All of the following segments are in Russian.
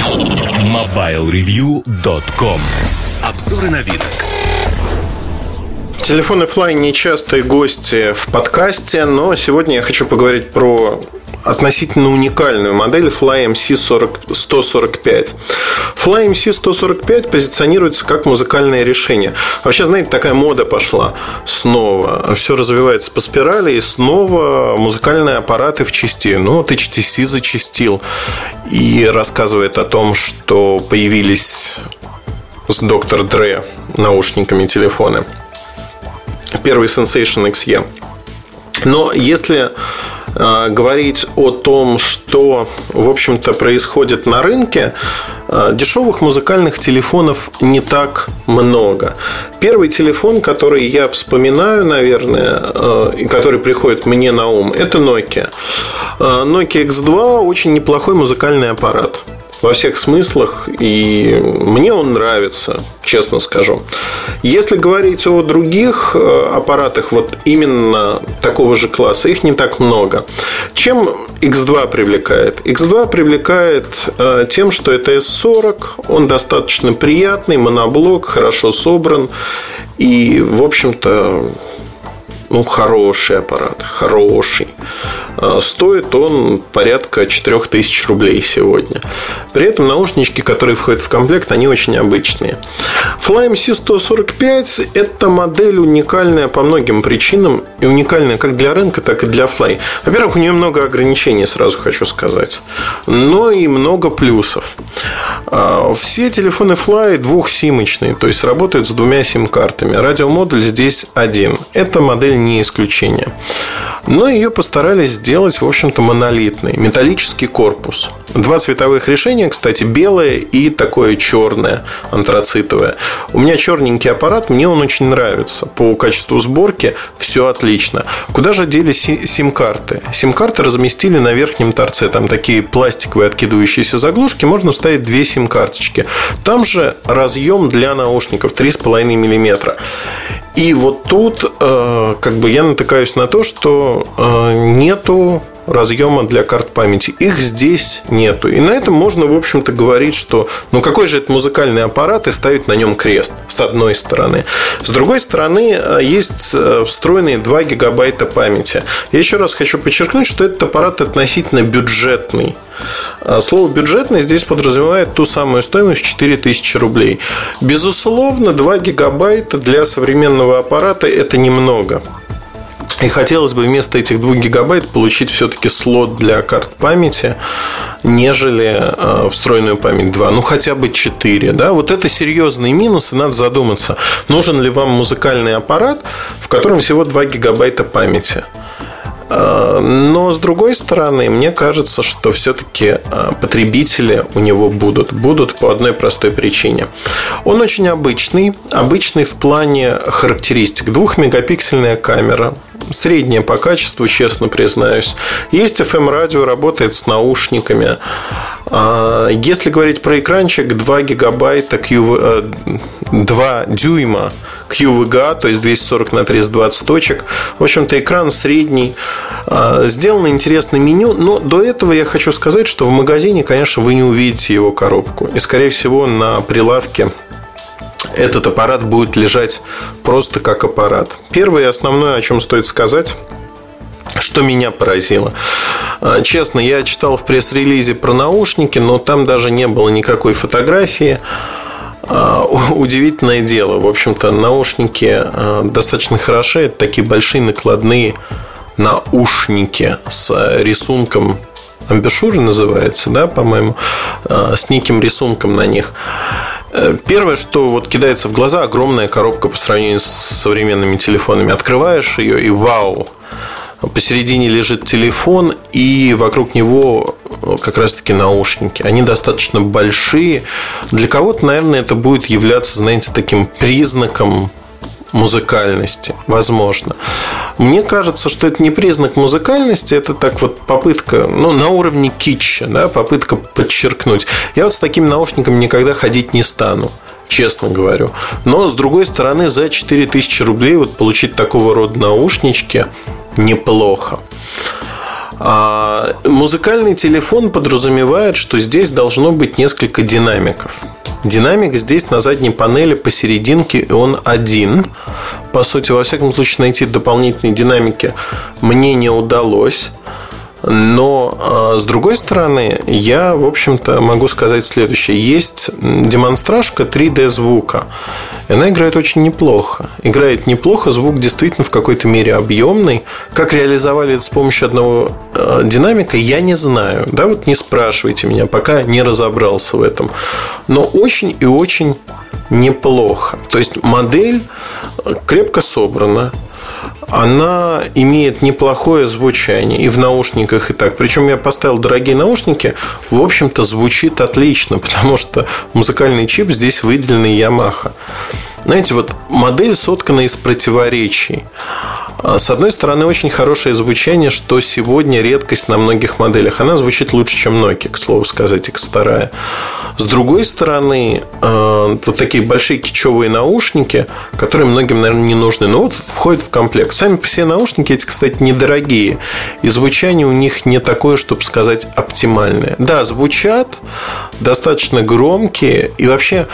MobileReview.com Обзоры на вид. Телефоны Fly нечастые гости в подкасте, но сегодня я хочу поговорить про относительно уникальную модель Fly MC 40, 145. Fly MC 145 позиционируется как музыкальное решение. Вообще, знаете, такая мода пошла снова. Все развивается по спирали, и снова музыкальные аппараты в части. Ну, вот HTC зачастил и рассказывает о том, что появились с Dr. Dre наушниками телефоны. Первый Sensation XE. Но если говорить о том, что, в общем-то, происходит на рынке, э, дешевых музыкальных телефонов не так много. Первый телефон, который я вспоминаю, наверное, э, и который приходит мне на ум, это Nokia. Э, Nokia X2 очень неплохой музыкальный аппарат во всех смыслах, и мне он нравится, честно скажу. Если говорить о других э, аппаратах, вот именно такого же класса, их не так много. Чем X2 привлекает? X2 привлекает э, тем, что это S40, он достаточно приятный, моноблок, хорошо собран, и, в общем-то, ну, хороший аппарат, хороший. А, стоит он порядка 4000 рублей сегодня. При этом наушнички, которые входят в комплект, они очень обычные. Fly MC 145 – это модель уникальная по многим причинам. И уникальная как для рынка, так и для Fly. Во-первых, у нее много ограничений, сразу хочу сказать. Но и много плюсов. А, все телефоны Fly двухсимочные, то есть работают с двумя сим-картами. Радиомодуль здесь один. Это модель не исключение. Но ее постарались сделать, в общем-то, монолитный. Металлический корпус. Два цветовых решения, кстати, белое и такое черное, антрацитовое. У меня черненький аппарат, мне он очень нравится. По качеству сборки все отлично. Куда же дели сим-карты? Сим-карты разместили на верхнем торце. Там такие пластиковые откидывающиеся заглушки. Можно вставить две сим-карточки. Там же разъем для наушников 3,5 мм. И вот тут э, как бы я натыкаюсь на то, что э, нету разъема для карт памяти. Их здесь нету. И на этом можно, в общем-то, говорить, что ну какой же это музыкальный аппарат и ставить на нем крест, с одной стороны. С другой стороны, э, есть э, встроенные 2 гигабайта памяти. Я еще раз хочу подчеркнуть, что этот аппарат относительно бюджетный. А слово бюджетный здесь подразумевает ту самую стоимость в 4000 рублей. Безусловно, 2 гигабайта для современного аппарата это немного. И хотелось бы вместо этих 2 гигабайт получить все-таки слот для карт памяти, нежели э, встроенную память 2. Ну, хотя бы 4. Да? Вот это серьезный минус, и надо задуматься, нужен ли вам музыкальный аппарат, в котором всего 2 гигабайта памяти. Э, но с другой стороны, мне кажется, что все-таки э, потребители у него будут. Будут по одной простой причине. Он очень обычный. Обычный в плане характеристик. Двухмегапиксельная камера, средняя по качеству, честно признаюсь. Есть FM-радио, работает с наушниками. А, если говорить про экранчик, 2 гигабайта, Q, 2 э, дюйма QVGA, то есть 240 на 320 точек. В общем-то, экран средний. А, сделано интересное меню, но до этого я хочу сказать, что в магазине, конечно, вы не увидите его коробку. И, скорее всего, на прилавке этот аппарат будет лежать просто как аппарат. Первое и основное, о чем стоит сказать, что меня поразило. А, честно, я читал в пресс-релизе про наушники, но там даже не было никакой фотографии. А, удивительное дело. В общем-то, наушники а, достаточно хороши. Это такие большие накладные наушники с рисунком амбишуры называется, да, по-моему, с неким рисунком на них. Э, первое, что вот кидается в глаза, огромная коробка по сравнению с современными телефонами. Открываешь ее и вау, посередине лежит телефон, и вокруг него э, как раз-таки наушники. Они достаточно большие. Для кого-то, наверное, это будет являться, знаете, таким признаком музыкальности, возможно. Мне кажется, что это не признак музыкальности, это так вот попытка, ну, на уровне китча, да, попытка подчеркнуть. Я вот с такими наушниками никогда ходить не стану честно говорю. Но, с другой стороны, за 4000 рублей вот получить такого рода наушнички неплохо. А музыкальный телефон подразумевает, что здесь должно быть несколько динамиков. Динамик здесь на задней панели посерединке, и он один. По сути, во всяком случае, найти дополнительные динамики мне не удалось. Но а, с другой стороны, я, в общем-то, могу сказать следующее. Есть демонстражка 3D звука. И она играет очень неплохо. Играет неплохо, звук действительно в какой-то мере объемный. Как реализовали это с помощью одного э, динамика, я не знаю. Да, вот не спрашивайте меня, пока не разобрался в этом. Но очень и очень неплохо. То есть модель крепко собрана, она имеет неплохое звучание и в наушниках, и так. Причем я поставил дорогие наушники, в общем-то, звучит отлично, потому что музыкальный чип здесь выделенный Yamaha. Знаете, вот модель соткана из противоречий. С одной стороны, очень хорошее звучание, что сегодня редкость на многих моделях. Она звучит лучше, чем Nokia, к слову сказать, X2. С другой стороны, а, вот такие большие кичевые наушники, которые многим, наверное, не нужны, но вот входят в комплект. Сами по себе наушники эти, кстати, недорогие. И звучание у них не такое, чтобы сказать, оптимальное. Да, звучат, достаточно громкие. И вообще,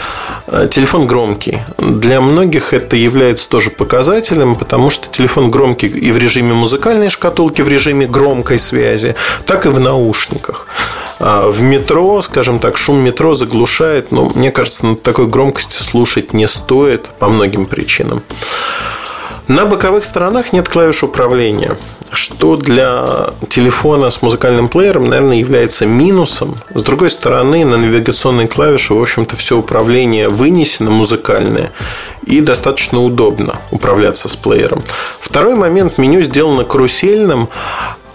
а, телефон громкий. Для многих это является тоже показателем, потому что телефон громкий и в режиме музыкальной шкатулки, в режиме громкой связи, так и в наушниках. А в метро, скажем так, шум метро заглушает, но мне кажется, на такой громкости слушать не стоит по многим причинам. На боковых сторонах нет клавиш управления что для телефона с музыкальным плеером, наверное, является минусом. С другой стороны, на навигационной клавише, в общем-то, все управление вынесено музыкальное и достаточно удобно управляться с плеером. Второй момент, меню сделано карусельным,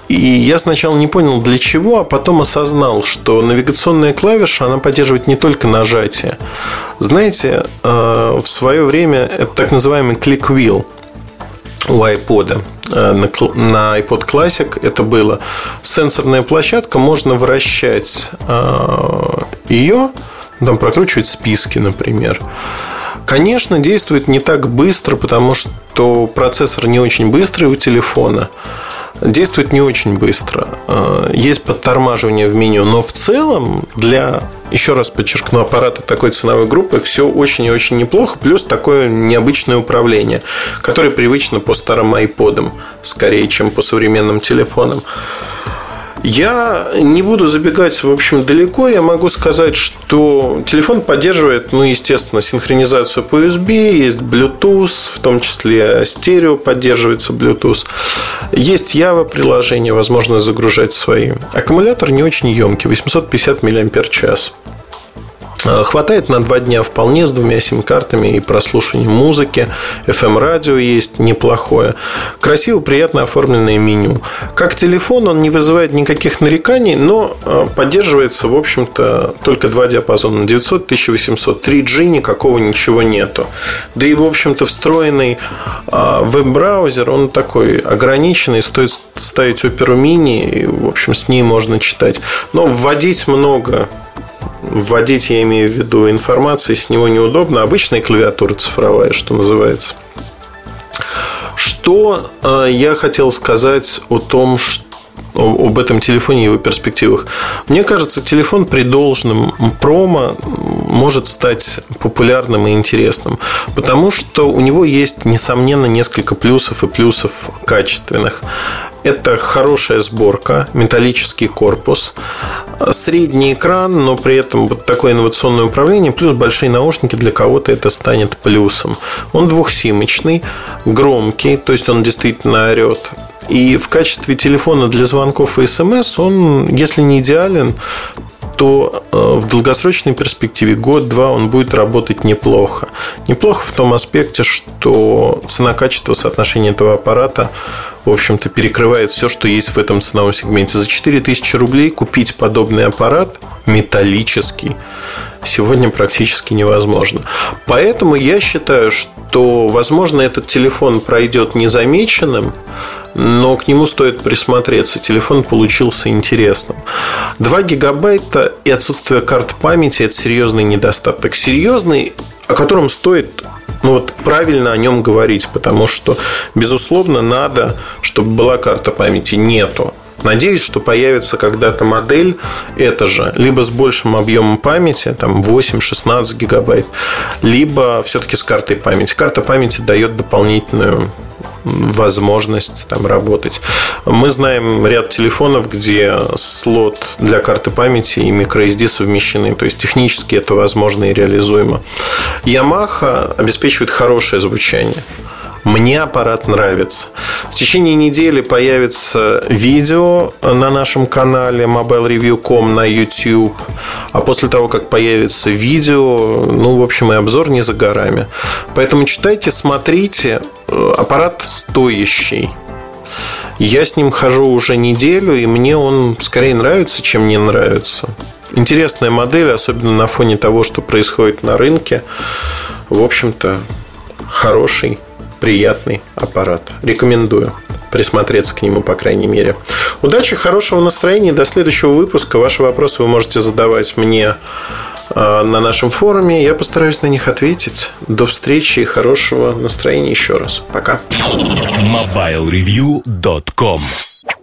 и я сначала не понял для чего, а потом осознал, что навигационная клавиша, она поддерживает не только нажатие. Знаете, э, в свое время это так называемый wheel – у iPod. Э, на iPod Classic это было сенсорная площадка, можно вращать э, ее, там прокручивать списки, например. Конечно, действует не так быстро, потому что процессор не очень быстрый у телефона действует не очень быстро. Э, есть подтормаживание в меню, но в целом для, еще раз подчеркну, аппарата такой ценовой группы все очень и очень неплохо, плюс такое необычное управление, которое привычно по старым айподам, скорее, чем по современным телефонам. Я не буду забегать, в общем, далеко. Я могу сказать, что телефон поддерживает, ну, естественно, синхронизацию по USB, есть Bluetooth, в том числе стерео поддерживается Bluetooth. Есть Java приложение, возможно загружать свои. Аккумулятор не очень емкий, 850 мАч. Э, хватает на два дня вполне с двумя сим-картами и прослушиванием музыки. FM-радио есть неплохое. Красиво, приятно оформленное меню. Как телефон, он не вызывает никаких нареканий, но э, поддерживается, в общем-то, только два диапазона. 900, 1800. 3G никакого ничего нету. Да и, в общем-то, встроенный э, веб-браузер, он такой ограниченный. Стоит ставить Opera Mini, и, в общем, с ней можно читать. Но вводить много вводить, я имею в виду, информации с него неудобно. Обычная клавиатура цифровая, что называется. Что э, я хотел сказать о том, что об этом телефоне и его перспективах. Мне кажется, телефон при должном промо может стать популярным и интересным, потому что у него есть, несомненно, несколько плюсов и плюсов качественных. Это хорошая сборка, металлический корпус, средний экран, но при этом вот такое инновационное управление, плюс большие наушники, для кого-то это станет плюсом. Он двухсимочный, громкий, то есть он действительно орет. И в качестве телефона для звонков и смс он, если не идеален, то э, в долгосрочной перспективе год-два он будет работать неплохо. Неплохо в том аспекте, что цена-качество соотношение этого аппарата, в общем-то, перекрывает все, что есть в этом ценовом сегменте. За 4000 рублей купить подобный аппарат металлический сегодня практически невозможно. Поэтому я считаю, что, возможно, этот телефон пройдет незамеченным, но к нему стоит присмотреться. Телефон получился интересным. 2 гигабайта и отсутствие карт памяти – это серьезный недостаток. Серьезный, о котором стоит ну вот правильно о нем говорить, потому что, безусловно, надо, чтобы была карта памяти. Нету. Надеюсь, что появится когда-то модель это же, либо с большим объемом памяти, там 8-16 гигабайт, либо все-таки с картой памяти. Карта памяти дает дополнительную возможность там работать. Мы знаем ряд телефонов, где слот для карты памяти и microSD совмещены. То есть технически это возможно и реализуемо. Yamaha обеспечивает хорошее звучание. Мне аппарат нравится. В течение недели появится видео на нашем канале mobilereview.com на YouTube. А после того, как появится видео, ну, в общем, и обзор не за горами. Поэтому читайте, смотрите. Аппарат стоящий. Я с ним хожу уже неделю, и мне он скорее нравится, чем не нравится. Интересная модель, особенно на фоне того, что происходит на рынке. В общем-то, хороший приятный аппарат. Рекомендую присмотреться к нему, по крайней мере. Удачи, хорошего настроения. До следующего выпуска. Ваши вопросы вы можете задавать мне на нашем форуме. Я постараюсь на них ответить. До встречи и хорошего настроения еще раз. Пока. MobileReview.com